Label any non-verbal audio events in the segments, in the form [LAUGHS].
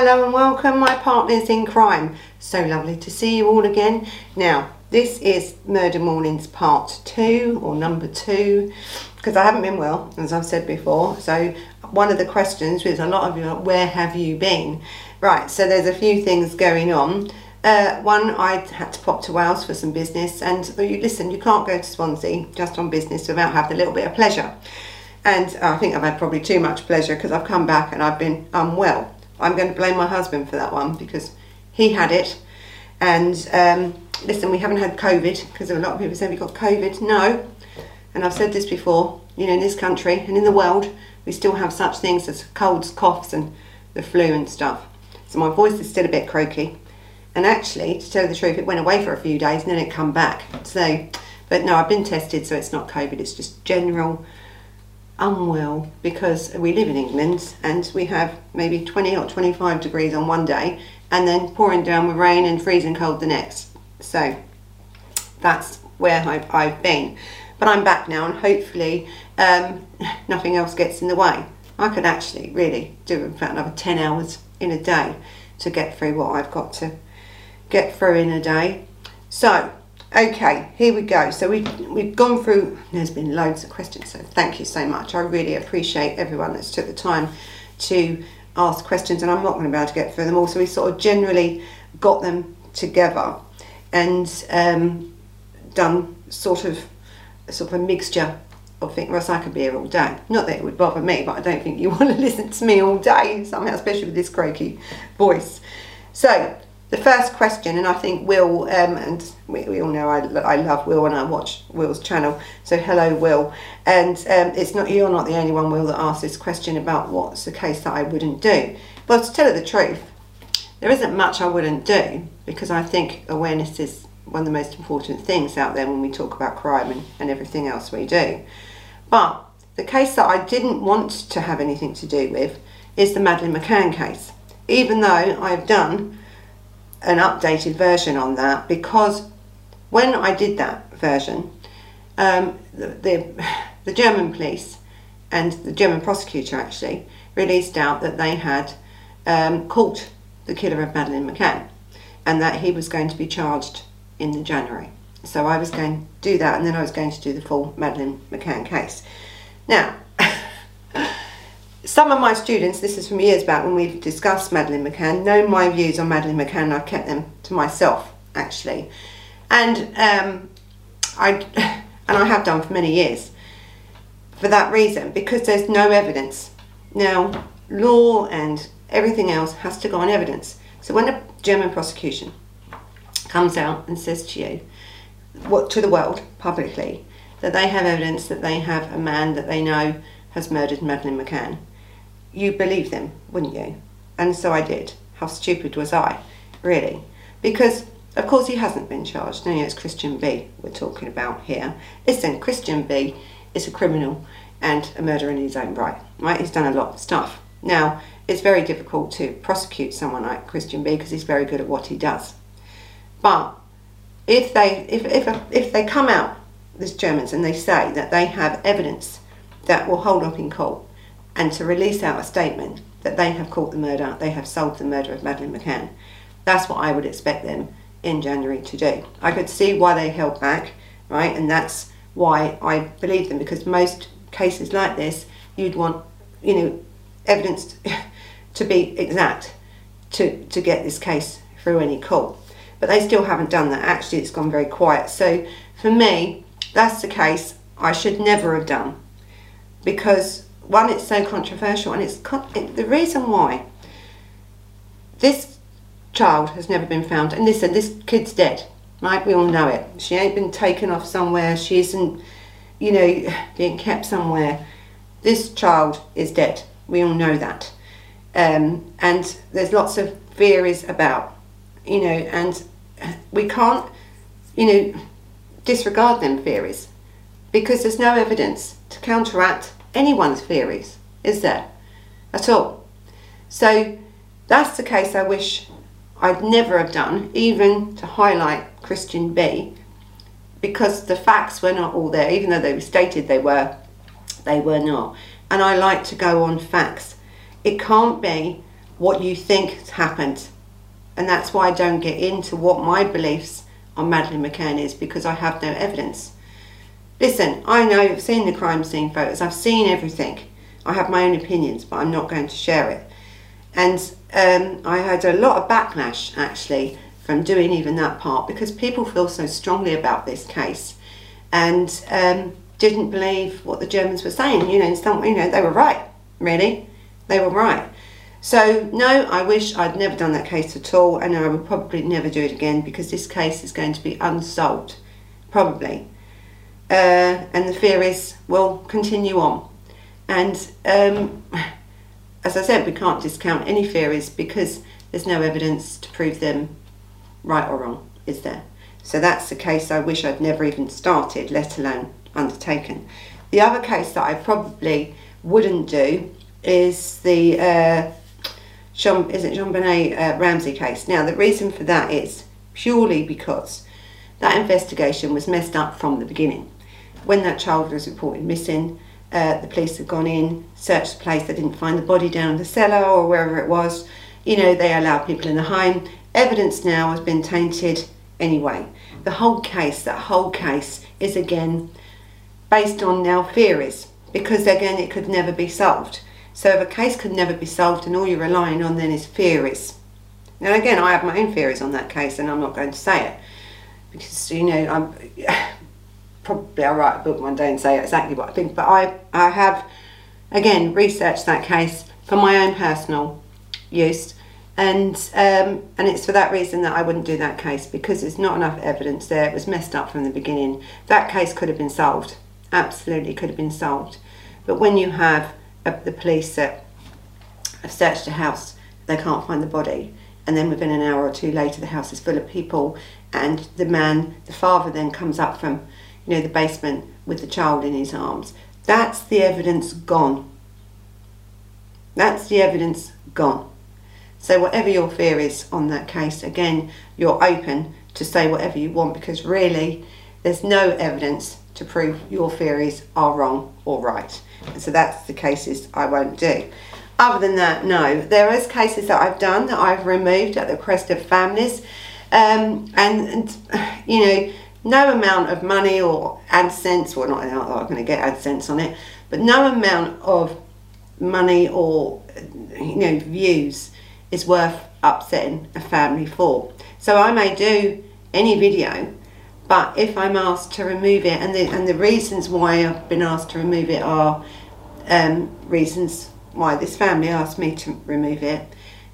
Hello and welcome, my partners in crime. So lovely to see you all again. Now, this is Murder Mornings part two or number two because I haven't been well, as I've said before. So, one of the questions was a lot of you, where have you been? Right, so there's a few things going on. Uh, one, I had to pop to Wales for some business, and you listen, you can't go to Swansea just on business without having a little bit of pleasure. And I think I've had probably too much pleasure because I've come back and I've been unwell. I'm going to blame my husband for that one because he had it. And um, listen, we haven't had COVID because a lot of people say we got COVID. No. And I've said this before, you know, in this country and in the world, we still have such things as colds, coughs, and the flu and stuff. So my voice is still a bit croaky. And actually, to tell you the truth, it went away for a few days and then it come back. So, but no, I've been tested, so it's not COVID. It's just general unwell because we live in England and we have maybe 20 or 25 degrees on one day and then pouring down with rain and freezing cold the next. So that's where I've, I've been. But I'm back now and hopefully um, [LAUGHS] nothing else gets in the way. I could actually really do about another 10 hours in a day to get through what I've got to get through in a day. So Okay, here we go. So we've, we've gone through, there's been loads of questions, so thank you so much. I really appreciate everyone that's took the time to ask questions, and I'm not going to be able to get through them all. So we sort of generally got them together and um, done sort of sort of a mixture of things. Russ, I could be here all day. Not that it would bother me, but I don't think you [LAUGHS] want to listen to me all day somehow, especially with this croaky voice. So the first question, and I think Will, um, and we, we, all know I, I love Will and I watch Will's channel. So hello, Will. And um, it's not you're not the only one, Will, that asked this question about what's the case that I wouldn't do. Well, to tell you the truth, there isn't much I wouldn't do because I think awareness is one of the most important things out there when we talk about crime and, and everything else we do. But the case that I didn't want to have anything to do with is the Madeleine McCann case. Even though I've done an updated version on that because when I did that version, um, the, the, [SIGHS] the German police and the German prosecutor actually released out that they had um, caught the killer of Madeleine McCann and that he was going to be charged in the January. So I was going to do that and then I was going to do the full Madeleine McCann case. Now, [LAUGHS] some of my students, this is from years back when we've discussed Madeleine McCann, know my views on Madeleine McCann. I've kept them to myself, actually. And um, I, [LAUGHS] and I have done for many years for that reason, because there's no evidence. Now, law and everything else has to go on evidence. So when a German prosecution comes out and says to you, what to the world publicly, that they have evidence that they have a man that they know has murdered Madeleine McCann, you believe them, wouldn't you? And so I did. How stupid was I, really? Because, of course, he hasn't been charged. No, it's Christian B we're talking about here. Listen, Christian B is a criminal and a murderer in his own right, right? He's done a lot of stuff. Now, it's very difficult to prosecute someone like Christian B because he's very good at what he does. But if they, if, if, if they come out, these Germans, and they say that they have evidence that will hold up in court, and to release out a statement that they have caught the murder, they have solved the murder of Madeleine McCann. That's what I would expect them in January to do. I could see why they held back, right? And that's why I believe them because most cases like this, you'd want, you know, evidence [LAUGHS] to be exact to, to get this case through any court. But they still haven't done that. Actually, it's gone very quiet. So for me, that's the case I should never have done because one, it's so controversial, and it's it, the reason why this child has never been found. And listen, this kid's dead, right? We all know it. She ain't been taken off somewhere. She isn't, you know, being kept somewhere. This child is dead. We all know that. Um, and there's lots of theories about, you know, and we can't, you know, disregard them theories because there's no evidence to counteract anyone's theories, is there? At all. So that's the case I wish I'd never have done, even to highlight Christian B, because the facts were not all there, even though they were stated they were, they were not. And I like to go on facts. It can't be what you think has happened. And that's why I don't get into what my beliefs on Madeleine McCann is because I have no evidence. Listen, I know, I've seen the crime scene photos, I've seen everything. I have my own opinions, but I'm not going to share it. And um, I had a lot of backlash actually from doing even that part because people feel so strongly about this case and um, didn't believe what the Germans were saying. You know, some, you know, they were right, really. They were right. So, no, I wish I'd never done that case at all, and I would probably never do it again because this case is going to be unsolved, probably. Uh, and the fear is will continue on. And um, as I said, we can't discount any theories because there's no evidence to prove them right or wrong, is there? So that's the case I wish I'd never even started, let alone undertaken. The other case that I probably wouldn't do is the uh, Jean, is it JonBenét uh, Ramsey case. Now, the reason for that is purely because that investigation was messed up from the beginning. When that child was reported missing, uh, the police had gone in, searched the place, they didn't find the body down in the cellar or wherever it was. You know, they allowed people in the home. Evidence now has been tainted anyway. The whole case, that whole case, is again based on now theories because again it could never be solved. So if a case could never be solved and all you're relying on then is theories. Now again, I have my own theories on that case and I'm not going to say it. Because, you know, I'm probably I'll write a book one day and say exactly what I think. But I, I have, again, researched that case for my own personal use. And, um, and it's for that reason that I wouldn't do that case because there's not enough evidence there. It was messed up from the beginning. That case could have been solved. Absolutely could have been solved. But when you have the police that have searched a house, they can't find the body, and then within an hour or two later, the house is full of people, and the man, the father, then comes up from, you know, the basement with the child in his arms. That's the evidence gone. That's the evidence gone. So whatever your fear is on that case, again, you're open to say whatever you want because really, there's no evidence to prove your theories are wrong or right. And so that's the cases I won't do. Other than that, no. There is cases that I've done that I've removed at the request of families. Um, and, and, [SIGHS] you know, no amount of money or AdSense, well not that I'm going to get AdSense on it, but no amount of money or, you know, views is worth upsetting a family for. So I may do any video but if I'm asked to remove it, and the, and the reasons why I've been asked to remove it are um, reasons why this family asked me to remove it,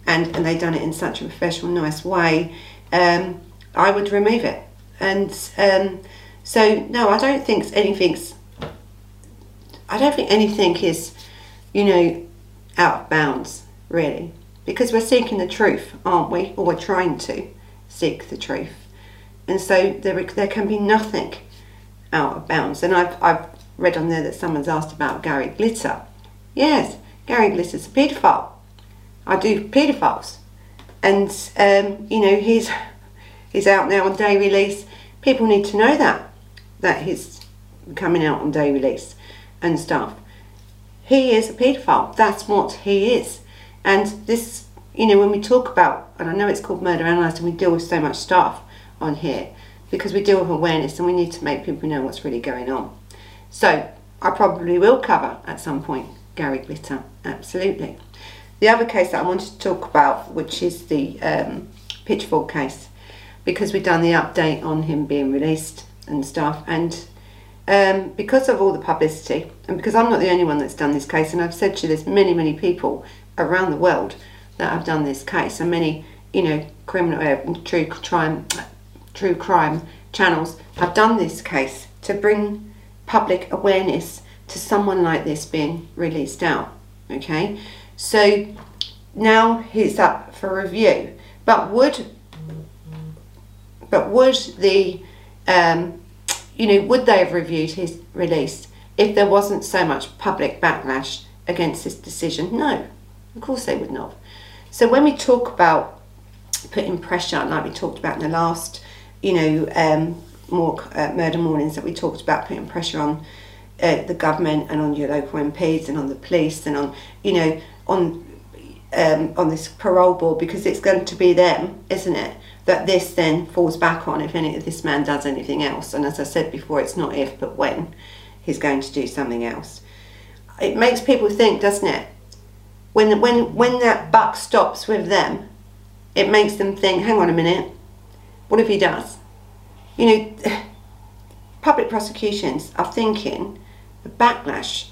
and, and they done it in such a professional, nice way, um, I would remove it. And um, so, no, I don't think anything's, I don't think anything is, you know, out of bounds, really. Because we're seeking the truth, aren't we? Or we're trying to seek the truth and so there, there can be nothing out of bounds. And I've, I've read on there that someone's asked about Gary Glitter. Yes, Gary Glitter's a paedophile. I do paedophiles. And, um, you know, he's, he's out now on day release. People need to know that, that he's coming out on day release and stuff. He is a paedophile. That's what he is. And this, you know, when we talk about, and I know it's called Murder Analysed and we deal with so much stuff, on here because we deal with awareness and we need to make people know what's really going on. So I probably will cover at some point Gary Glitter, absolutely. The other case that I wanted to talk about, which is the um, Pitchfork case, because we've done the update on him being released and stuff, and um, because of all the publicity, and because I'm not the only one that's done this case, and I've said to you, there's many, many people around the world that have done this case, and many, you know, criminal, uh, true crime, true crime channels have done this case to bring public awareness to someone like this being released out. Okay, so now he's up for review. But would but would the um, you know would they have reviewed his release if there wasn't so much public backlash against this decision? No, of course they would not. So when we talk about putting pressure, like we talked about in the last you know, um, more uh, murder mornings that we talked about putting pressure on uh, the government and on your local MPs and on the police and on, you know, on um, on this parole board because it's going to be them, isn't it? That this then falls back on if any if this man does anything else. And as I said before, it's not if but when he's going to do something else. It makes people think, doesn't it? When when when that buck stops with them, it makes them think, hang on a minute, what if he does? You know, [SIGHS] public prosecutions are thinking the backlash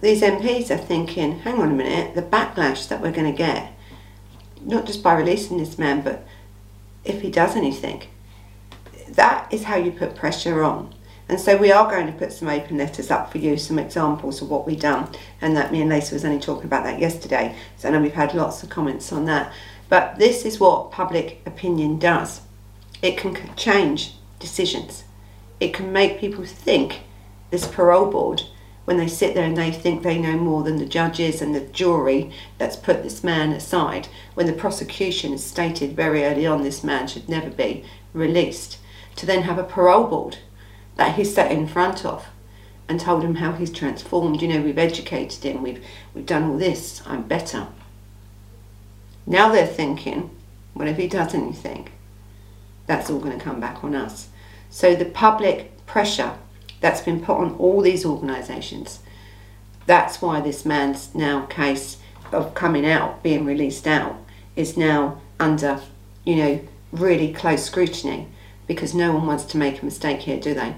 these MPs are thinking, hang on a minute, the backlash that we're going to get, not just by releasing this man, but if he does anything, that is how you put pressure on. And so we are going to put some open letters up for you, some examples of what we've done. And that me and Lisa was only talking about that yesterday. So I know we've had lots of comments on that. But this is what public opinion does. It can change decisions. It can make people think this parole board when they sit there and they think they know more than the judges and the jury that's put this man aside, when the prosecution has stated very early on this man should never be released, to then have a parole board that he sat in front of and told him how he's transformed. You know, we've educated him, we've, we've done all this, I'm better. Now they're thinking, well, if he does anything, that's all going to come back on us. So the public pressure that's been put on all these organisations. That's why this man's now case of coming out, being released out, is now under, you know, really close scrutiny because no one wants to make a mistake here, do they?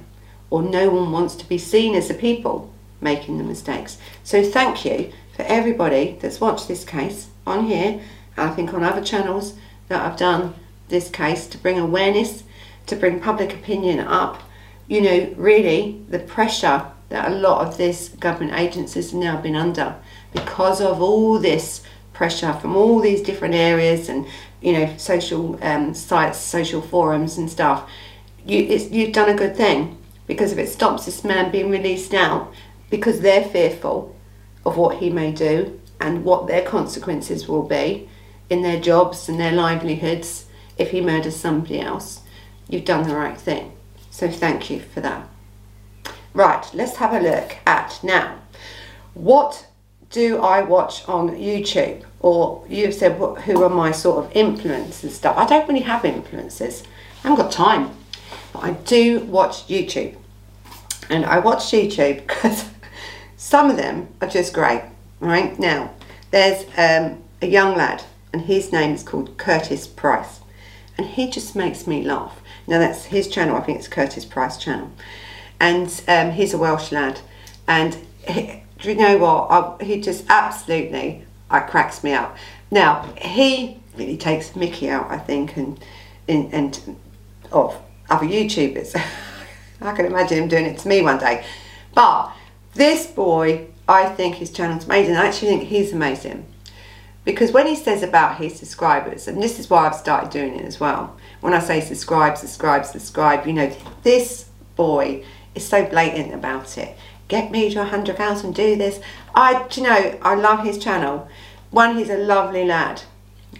Or no one wants to be seen as the people making the mistakes. So thank you for everybody that's watched this case on here, I think on other channels that I've done this case to bring awareness, to bring public opinion up you know, really the pressure that a lot of these government agencies have now been under because of all this pressure from all these different areas and you know social um, sites, social forums and stuff. You, you've done a good thing because if it stops this man being released now because they're fearful of what he may do and what their consequences will be in their jobs and their livelihoods if he murders somebody else, you've done the right thing. So thank you for that. Right, let's have a look at now. What do I watch on YouTube? Or you've said who are my sort of influencers and stuff. I don't really have influences. I haven't got time. But I do watch YouTube. And I watch YouTube [LAUGHS] because some of them are just great. Right now, there's um, a young lad and his name is called Curtis Price. And he just makes me laugh. Now that's his channel. I think it's Curtis Price channel, and um, he's a Welsh lad. And he, do you know what? I, he just absolutely I cracks me up. Now he really takes Mickey out, I think, and and, and of other YouTubers. [LAUGHS] I can imagine him doing it to me one day. But this boy, I think his channel's amazing. I actually think he's amazing. Because when he says about his subscribers, and this is why I've started doing it as well, when I say subscribe, subscribe, subscribe, you know, this boy is so blatant about it. Get me to 100,000, do this. I, you know, I love his channel. One, he's a lovely lad,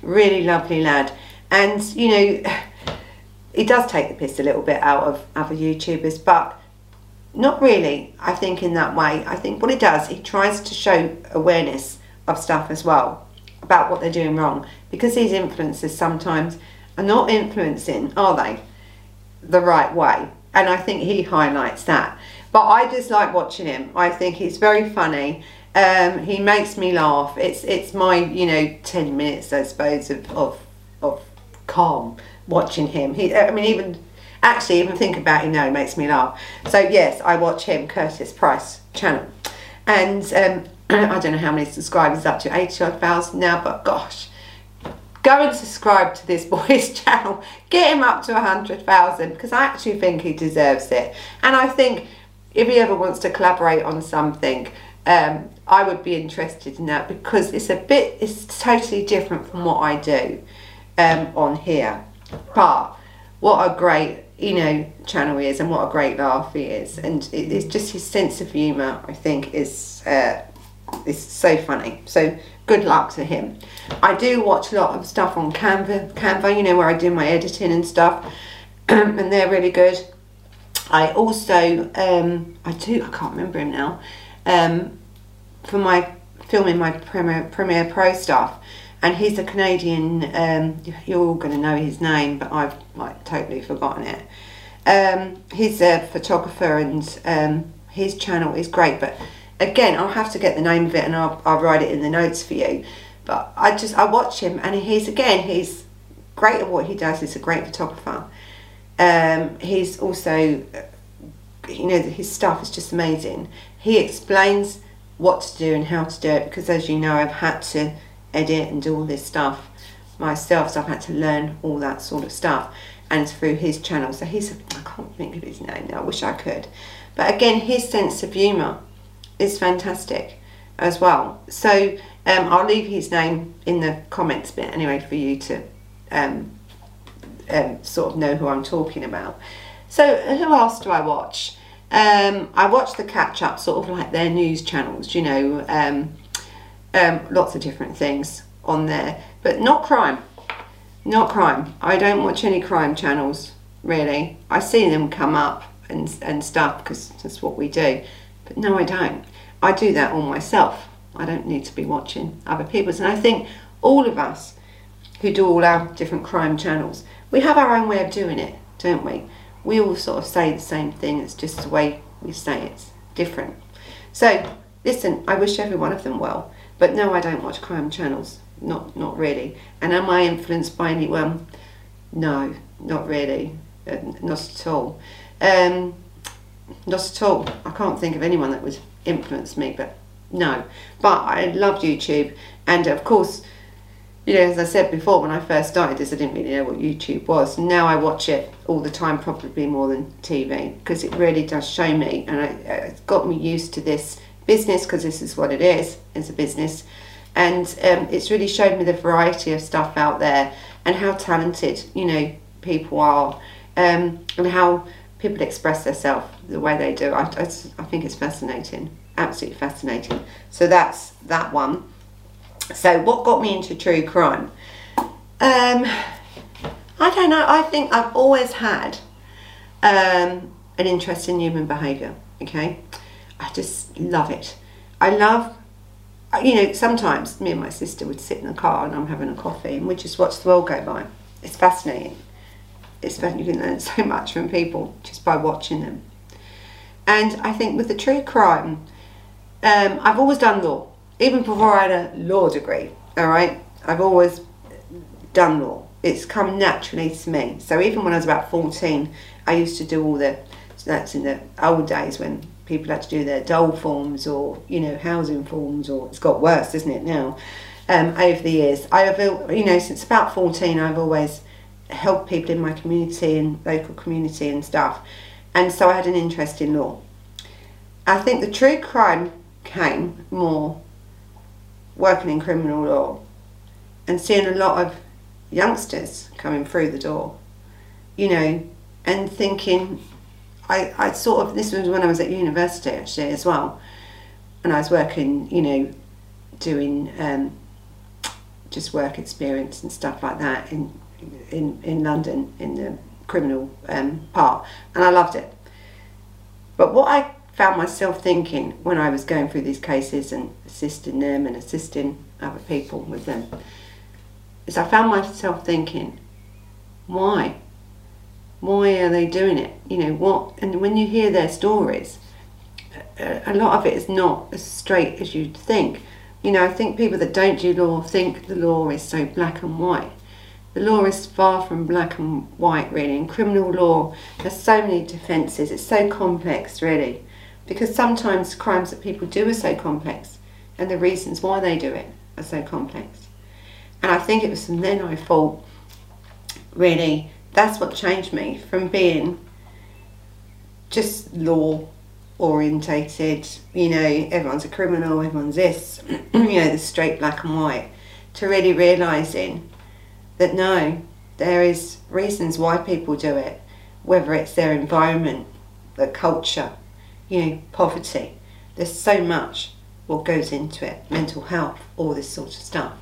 really lovely lad. And, you know, [SIGHS] he does take the piss a little bit out of other YouTubers, but not really, I think, in that way. I think what he does, he tries to show awareness of stuff as well about what they're doing wrong because these influencers sometimes are not influencing, are they, the right way? And I think he highlights that. But I just like watching him. I think he's very funny. Um, he makes me laugh. It's it's my you know ten minutes I suppose of of, of calm watching him. He I mean even actually even think about him now makes me laugh. So yes, I watch him Curtis Price channel, and um, [CLEARS THROAT] I don't know how many subscribers up to eighty odd thousand now, but gosh, go and subscribe to this [LAUGHS] boy's channel. Get him up to 100,000 because I actually think he deserves it. And I think if he ever wants to collaborate on something um, I would be interested in that because it's a bit it's totally different from what I do um, on here. But what a great you know channel he is and what a great laugh he is. And it's just his sense of humour I think is uh, is so funny so good luck to him. I do watch a lot of stuff on Canva, Canva, you know, where I do my editing and stuff, [CLEARS THROAT] and they're really good. I also, um, I do, I can't remember him now, um, for my filming my Premiere, Premiere Pro stuff, and he's a Canadian. Um, you're all going to know his name, but I've like totally forgotten it. Um, he's a photographer, and um, his channel is great. But again, I'll have to get the name of it, and I'll, I'll write it in the notes for you. But I just I watch him, and he's again he's great at what he does. He's a great photographer. Um, he's also, you know, his stuff is just amazing. He explains what to do and how to do it because, as you know, I've had to edit and do all this stuff myself, so I've had to learn all that sort of stuff. And through his channel, so he's, I can't think of his name now, I wish I could. But again, his sense of humour is fantastic as well. So um, I'll leave his name in the comments bit anyway for you to um, um, sort of know who I'm talking about. So who else do I watch? Um, I watch the catch up, sort of like their news channels, you know, um, um, lots of different things on there, but not crime. Not crime. I don't watch any crime channels, really. I see them come up and, and stuff because that's what we do. But no, I don't. I do that all myself. I don't need to be watching other people's. And I think all of us who do all our different crime channels, we have our own way of doing it, don't we? We all sort of say the same thing, it's just the way we say it's different. So, listen, I wish every one of them well, but no, I don't watch crime channels, not, not really. And am I influenced by anyone? No, not really, uh, not at all. Um, not at all. I can't think of anyone that would influence me, but no. But I loved YouTube, and of course, you know, as I said before, when I first started this, I didn't really know what YouTube was. Now I watch it all the time, probably more than TV, because it really does show me, and it's got me used to this business, because this is what it is, it's a business. And um, it's really showed me the variety of stuff out there and how talented, you know, people are um, and how people express themselves the way they do. I, I, I think it's fascinating, absolutely fascinating. So that's that one. So what got me into true crime? Um, I don't know. I think I've always had um, an interest in human behaviour. Okay, I just love it. I love, you know, sometimes me and my sister would sit in the car and I'm having a coffee and we just watch the world go by. It's fascinating. It's. You can learn [LAUGHS] so much from people just by watching them. And I think with the true crime, um, I've always done law even before I had a law degree, all right, I've always done law. It's come naturally to me. So even when I was about 14, I used to do all the, that's in the old days when people had to do their dole forms or, you know, housing forms or, it's got worse, isn't it now, um, over the years. I have, you know, since about 14, I've always helped people in my community and local community and stuff. And so I had an interest in law. I think the true crime came more working in criminal law and seeing a lot of youngsters coming through the door, you know, and thinking, I, I sort of, this was when I was at university actually as well, and I was working, you know, doing um, just work experience and stuff like that in, in, in London in the criminal um, part, and I loved it. But what I found myself thinking when I was going through these cases and assisting them and assisting other people with them, is I found myself thinking, why? Why are they doing it? You know, what? And when you hear their stories, a lot of it is not as straight as you'd think. You know, I think people that don't do law think the law is so black and white. The law is far from black and white, really. In criminal law, there's so many defences. It's so complex, really because sometimes crimes that people do are so complex and the reasons why they do it are so complex. And I think it was from then I thought, really, that's what changed me from being just law orientated, you know, everyone's a criminal, everyone's this, [CLEARS THROAT] you know, the straight black and white, to really realising that no, there is reasons why people do it, whether it's their environment, the culture, you know, poverty. There's so much what goes into it, mental health, all this sort of stuff.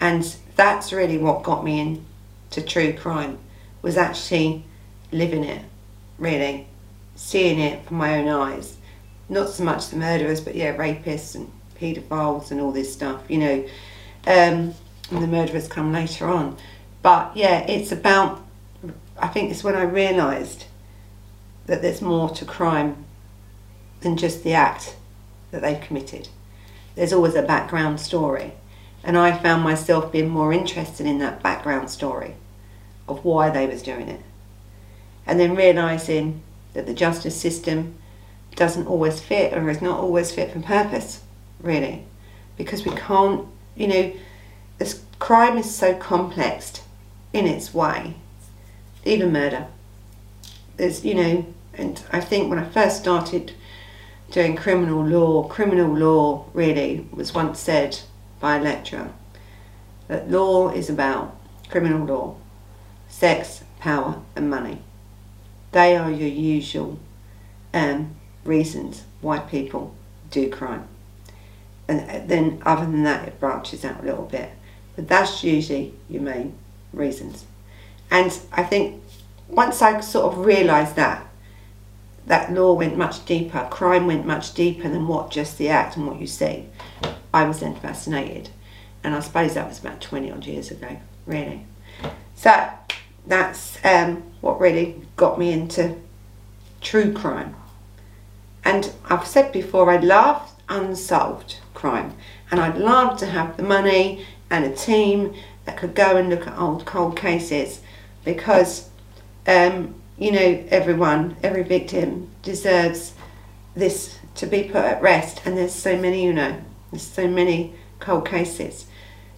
And that's really what got me into true crime, was actually living it, really, seeing it from my own eyes. Not so much the murderers, but yeah, rapists and paedophiles and all this stuff, you know. Um, and the murderers come later on. But yeah, it's about, I think it's when I realised that there's more to crime than just the act that they've committed. There's always a background story. And I found myself being more interested in that background story of why they was doing it. And then realising that the justice system doesn't always fit or is not always fit for purpose, really. Because we can't, you know, this crime is so complex in its way, even murder. There's, you know, and I think when I first started doing criminal law, criminal law really was once said by a lecturer that law is about criminal law, sex, power, and money. They are your usual um, reasons why people do crime. And then, other than that, it branches out a little bit. But that's usually your main reasons. And I think once I sort of realised that, that law went much deeper, crime went much deeper than what just the act and what you see. I was then fascinated. And I suppose that was about 20 odd years ago, really. So that's um, what really got me into true crime. And I've said before, I love unsolved crime. And I'd love to have the money and a team that could go and look at old cold cases because um, you know, everyone, every victim deserves this to be put at rest. And there's so many, you know, there's so many cold cases.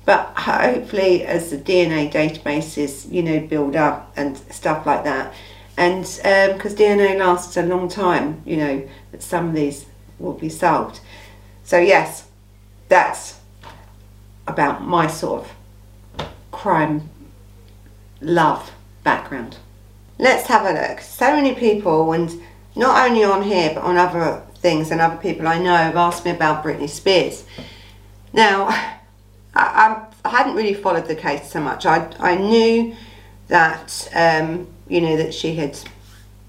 But hopefully, as the DNA databases, you know, build up and stuff like that, and because um, DNA lasts a long time, you know, that some of these will be solved. So yes, that's about my sort of crime love background let's have a look. So many people, and not only on here, but on other things and other people I know have asked me about Britney Spears. Now, I, I hadn't really followed the case so much. I, I knew that, um, you know, that she had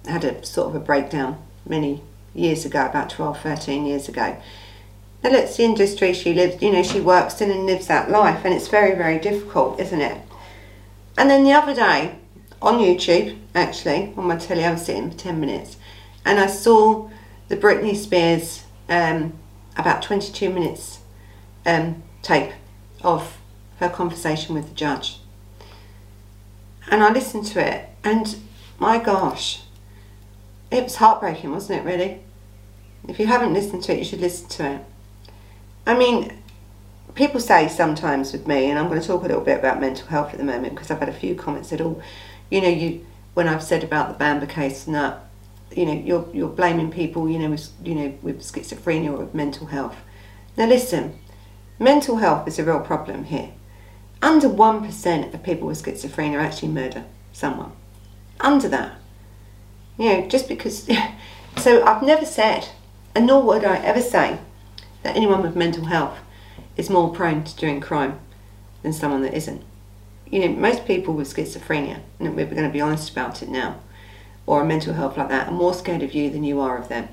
had a sort of a breakdown many years ago, about 12, 13 years ago. Now, look, the industry she lives, you know, she works in and lives that life, and it's very, very difficult, isn't it? And then the other day, on YouTube, actually, on my telly. I was sitting for 10 minutes and I saw the Britney Spears um, about 22 minutes um, tape of her conversation with the judge. And I listened to it and my gosh, it was heartbreaking, wasn't it, really? If you haven't listened to it, you should listen to it. I mean, people say sometimes with me, and I'm going to talk a little bit about mental health at the moment because I've had a few comments that, all, you know, you when I've said about the Bamber case and that, you know, you're you're blaming people, you know, with you know with schizophrenia or with mental health. Now listen, mental health is a real problem here. Under one percent of people with schizophrenia actually murder someone. Under that, you know, just because. [LAUGHS] so I've never said, and nor would I ever say, that anyone with mental health is more prone to doing crime than someone that isn't you know, most people with schizophrenia, and we're going to be honest about it now, or a mental health like that, are more scared of you than you are of them.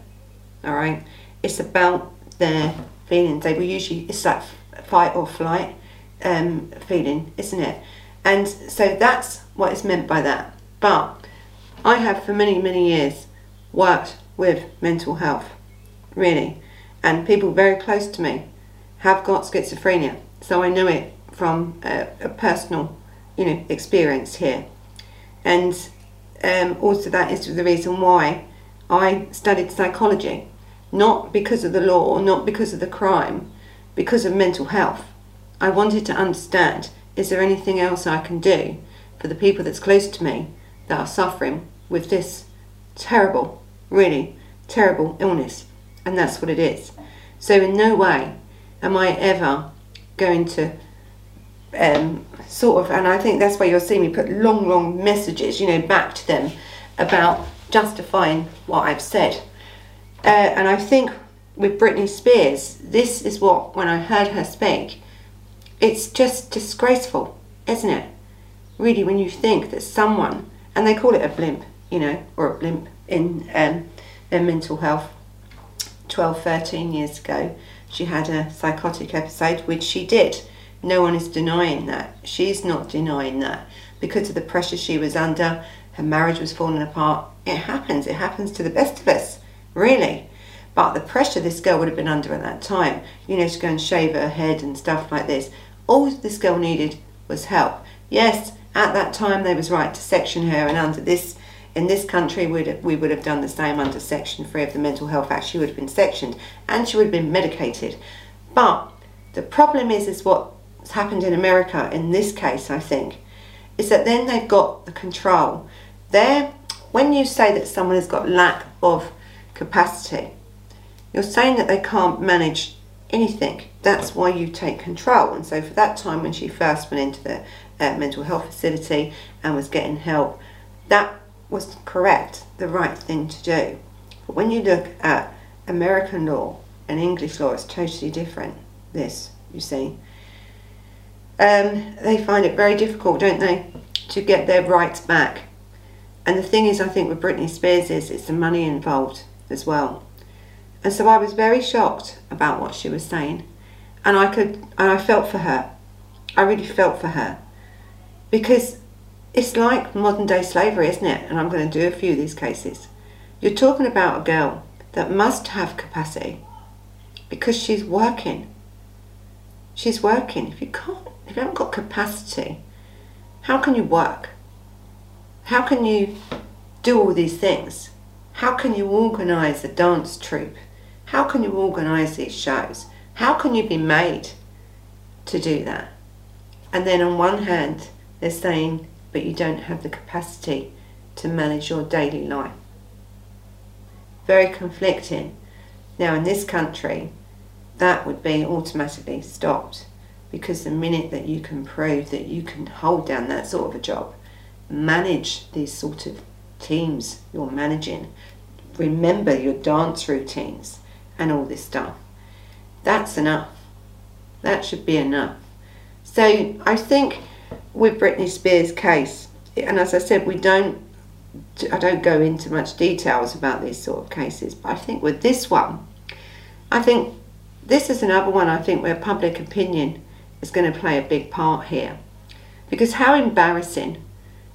All right? It's about their feelings. They will usually, it's like fight or flight um, feeling, isn't it? And so that's what is meant by that. But I have for many, many years worked with mental health, really. And people very close to me have got schizophrenia. So I know it from a, a personal you know, experience here. And um, also that is the reason why I studied psychology, not because of the law, not because of the crime, because of mental health. I wanted to understand, is there anything else I can do for the people that's close to me that are suffering with this terrible, really terrible illness? And that's what it is. So in no way am I ever going to um, sort of, and I think that's why you'll see me put long, long messages, you know, back to them about justifying what I've said. Uh, and I think with Britney Spears, this is what, when I heard her speak, it's just disgraceful, isn't it? Really, when you think that someone, and they call it a blimp, you know, or a blimp in, um, in mental health, 12, 13 years ago, she had a psychotic episode, which she did No one is denying that. She's not denying that. Because of the pressure she was under, her marriage was falling apart. It happens. It happens to the best of us, really. But the pressure this girl would have been under at that time, you know, to go and shave her head and stuff like this, all this girl needed was help. Yes, at that time they was right to section her and under this in this country we'd, we would have done the same under section 3 of the mental health act. She would have been sectioned and she would have been medicated. But the problem is is what's happened in america in this case i think is that then they've got the control. There when you say that someone has got lack of capacity you're saying that they can't manage anything. That's why you take control. And so for that time when she first went into the uh, mental health facility and was getting help. That was correct, the right thing to do. But when you look at American law and English law, it's totally different. This, you see. Um, they find it very difficult, don't they, to get their rights back. And the thing is, I think with Britney Spears is it's the money involved as well. And so I was very shocked about what she was saying, and I could, and I felt for her. I really felt for her because it's like modern day slavery, isn't it? And I'm going to do a few of these cases. You're talking about a girl that must have capacity because she's working. She's working. If you can't, if you haven't got capacity, how can you work? How can you do all these things? How can you organise a dance troupe? How can you organise these shows? How can you be made to do that? And then on one hand, they're saying, but you don't have the capacity to manage your daily life. Very conflicting. Now, in this country, that would be automatically stopped because the minute that you can prove that you can hold down that sort of a job, manage these sort of teams you're managing, remember your dance routines and all this stuff, that's enough. That should be enough. So I think with Britney Spears' case, and as I said, we don't, I don't go into much details about these sort of cases, but I think with this one, I think this is another one I think where public opinion is going to play a big part here. Because how embarrassing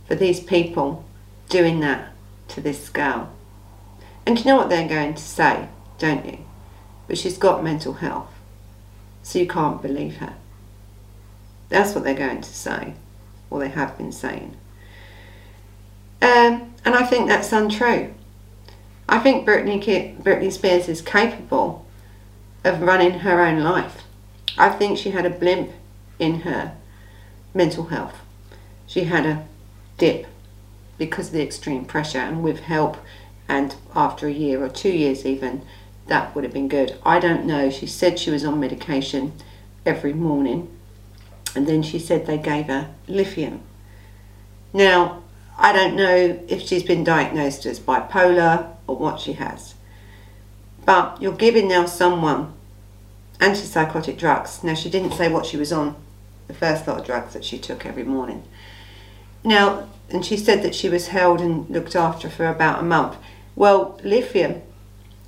for these people doing that to this girl. And you know what they're going to say, don't you? But she's got mental health, so you can't believe her. That's what they're going to say or they have been saying. Um, and I think that's untrue. I think Britney, Britney Spears is capable of running her own life. I think she had a blimp in her mental health. She had a dip because of the extreme pressure, and with help, and after a year or two years even, that would have been good. I don't know. She said she was on medication every morning and then she said they gave her lithium. Now, I don't know if she's been diagnosed as bipolar or what she has, but you're giving now someone antipsychotic drugs. Now, she didn't say what she was on, the first lot of drugs that she took every morning. Now, and she said that she was held and looked after for about a month. Well, lithium,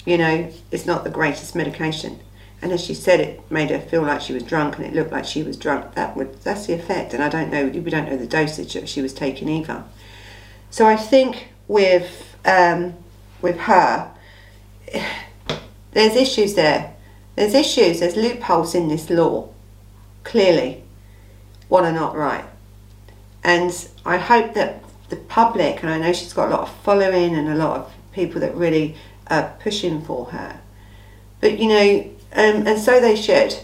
you know, is not the greatest medication and as she said, it made her feel like she was drunk, and it looked like she was drunk. That would that's the effect, and I don't know. We don't know the dosage that she was taking either. So I think with um, with her, [SIGHS] there's issues there. There's issues. There's loopholes in this law. Clearly, what are not right. And I hope that the public, and I know she's got a lot of following and a lot of people that really are pushing for her. But you know, um, and so they should.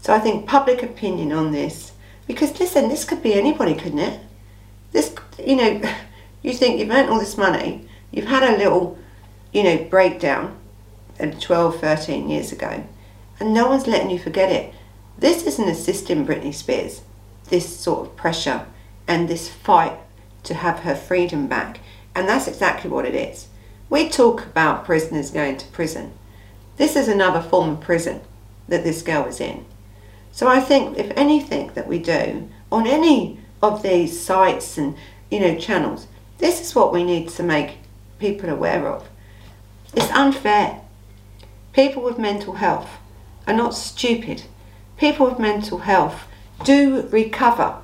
So I think public opinion on this, because listen, this could be anybody, couldn't it? This, you know, [SIGHS] you think you've earned all this money, you've had a little, you know, breakdown 12, 13 years ago, and no one's letting you forget it. This isn't assisting Britney Spears, this sort of pressure and this fight to have her freedom back. And that's exactly what it is. We talk about prisoners going to prison. This is another form of prison that this girl is in. So I think if anything that we do on any of these sites and you know channels, this is what we need to make people aware of. It's unfair. People with mental health are not stupid. People with mental health do recover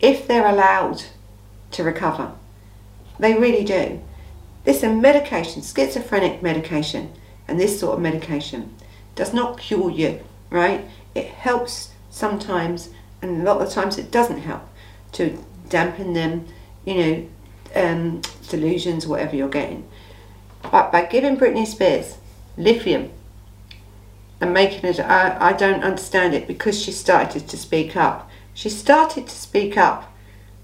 if they're allowed to recover. They really do. Listen, medication, schizophrenic medication, and this sort of medication does not cure you, right? It helps sometimes, and a lot of times it doesn't help to dampen them, you know, um, delusions, whatever you're getting. But by giving Britney Spears lithium and making it, I, I don't understand it because she started to speak up. She started to speak up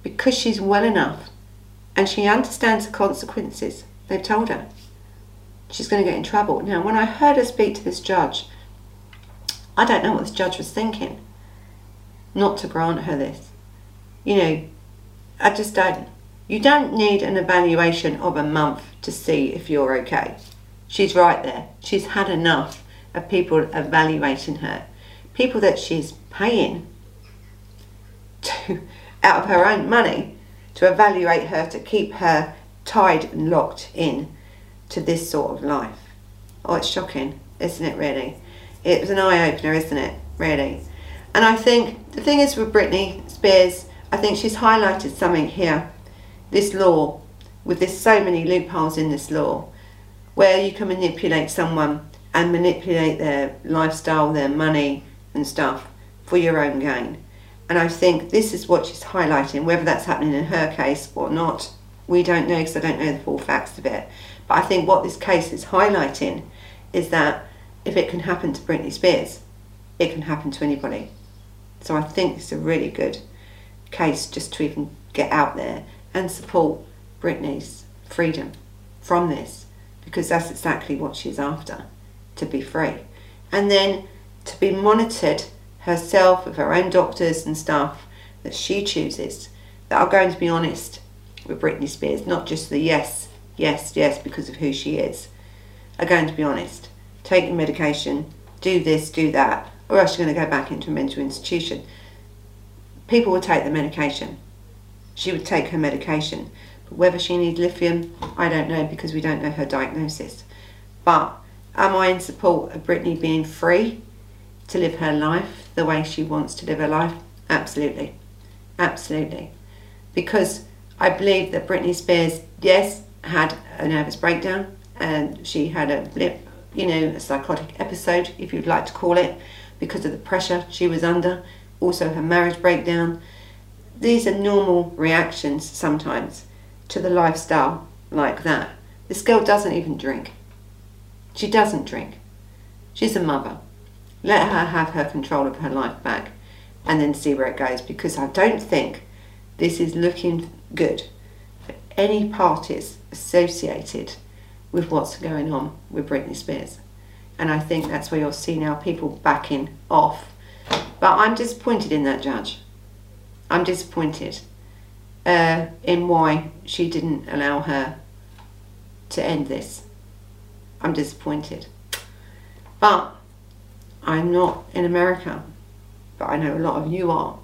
because she's well enough and she understands the consequences. They've told her she's going to get in trouble. Now, when I heard her speak to this judge, I don't know what this judge was thinking not to grant her this. You know, I just don't. You don't need an evaluation of a month to see if you're okay. She's right there. She's had enough of people evaluating her. People that she's paying to, [LAUGHS] out of her own money to evaluate her, to keep her tied and locked in to this sort of life. Oh, it's shocking, isn't it, really? It was an eye opener, isn't it, really? And I think the thing is with Britney Spears, I think she's highlighted something here. This law, with there's so many loopholes in this law, where you can manipulate someone and manipulate their lifestyle, their money and stuff for your own gain. And I think this is what she's highlighting, whether that's happening in her case or not, we don't know because I don't know the full facts of it. But I think what this case is highlighting is that if it can happen to Britney Spears, it can happen to anybody. So I think it's a really good case just to even get out there and support Britney's freedom from this because that's exactly what she's after to be free. And then to be monitored herself with her own doctors and staff that she chooses that are going to be honest with Britney Spears, not just the yes, yes, yes because of who she is, are going to be honest. Take your medication, do this, do that, or else you're going to go back into a mental institution. People would take the medication. She would take her medication. But whether she needs lithium, I don't know because we don't know her diagnosis. But am I in support of Britney being free to live her life the way she wants to live her life? Absolutely. Absolutely. Because I believe that Britney Spears, yes, had a nervous breakdown and she had a blip, you know, a psychotic episode, if you'd like to call it because of the pressure she was under, also her marriage breakdown. These are normal reactions sometimes to the lifestyle like that. This girl doesn't even drink. She doesn't drink. She's a mother. Let her have her control of her life back and then see where it goes because I don't think this is looking good for any parties associated with what's going on with Britney Spears and I think that's where you'll see now people backing off. But I'm disappointed in that judge. I'm disappointed uh, in why she didn't allow her to end this. I'm disappointed. But I'm not in America, but I know a lot of you are.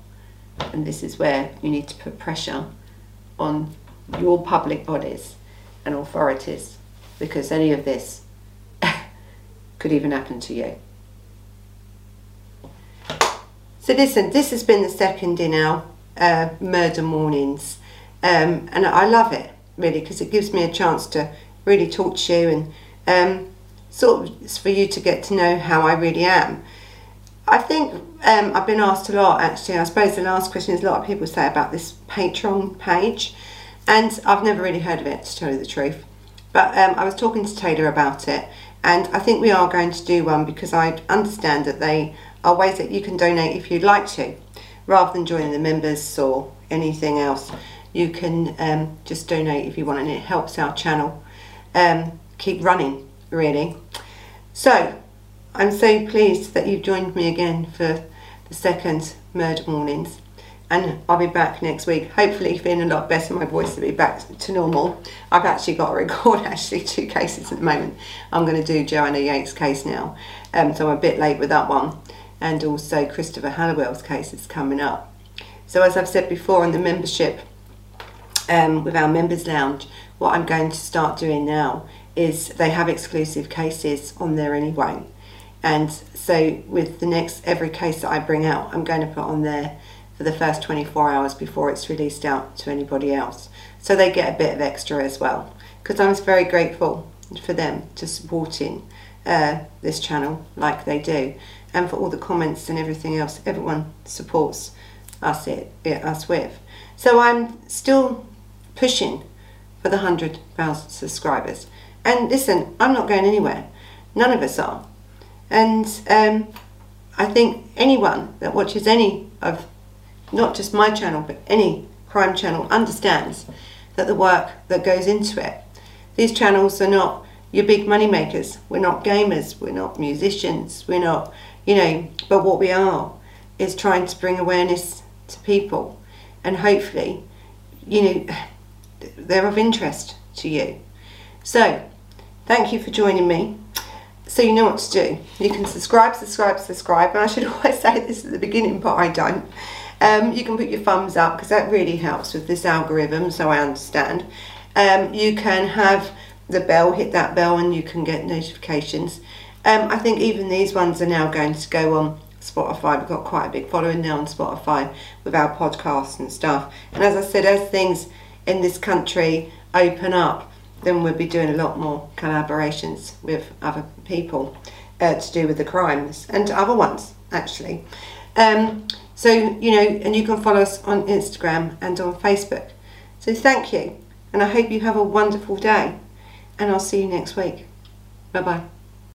And this is where you need to put pressure on your public bodies and authorities because any of this [LAUGHS] could even happen to you. So listen, this has been the second in our uh, murder mornings, um, and I love it really because it gives me a chance to really talk to you and um, sort of for you to get to know how I really am. I think um, I've been asked a lot actually. I suppose the last question is a lot of people say about this Patreon page, and I've never really heard of it to tell you the truth. But um, I was talking to Taylor about it, and I think we are going to do one because I understand that they are ways that you can donate if you'd like to rather than joining the members or anything else. You can um, just donate if you want and it helps our channel um, keep running really. So I'm so pleased that you've joined me again for the second murder mornings and I'll be back next week. Hopefully feeling a lot better, my voice will be back to normal. I've actually got to record [LAUGHS] actually two cases at the moment. I'm going to do Joanna Yeates' case now, um, so I'm a bit late with that one. And also Christopher Halliwell's case is coming up. So as I've said before on the membership, um, with our members lounge, what I'm going to start doing now is they have exclusive cases on there anyway. And so with the next every case that I bring out, I'm going to put on there for the first 24 hours before it's released out to anybody else. So they get a bit of extra as well. Because I'm very grateful for them to supporting uh, this channel like they do. And for all the comments and everything else everyone supports us, it, it us with. So I'm still pushing for the 100,000 subscribers. And listen, I'm not going anywhere. None of us are. And um, I think anyone that watches any of, not just my channel, but any crime channel understands that the work that goes into it. These channels are not your big money makers. We're not gamers. We're not musicians. We're not, you know, but what we are is trying to bring awareness to people and hopefully, you know, they're of interest to you. So, thank you for joining me so you know what to do. You can subscribe, subscribe, subscribe, and I should [LAUGHS] always say this at the beginning, but I don't. Um, you can put your thumbs up because that really helps with this algorithm, so I understand. Um, you can have the bell, hit that bell, and you can get notifications. Um, I think even these ones are now going to go on Spotify. We've got quite a big following now on Spotify with our podcasts and stuff. And as I said, as things in this country open up, then we'll be doing a lot more collaborations with other people uh, to do with the crimes and other ones actually. Um, so, you know, and you can follow us on Instagram and on Facebook. So thank you, and I hope you have a wonderful day, and I'll see you next week. Bye bye.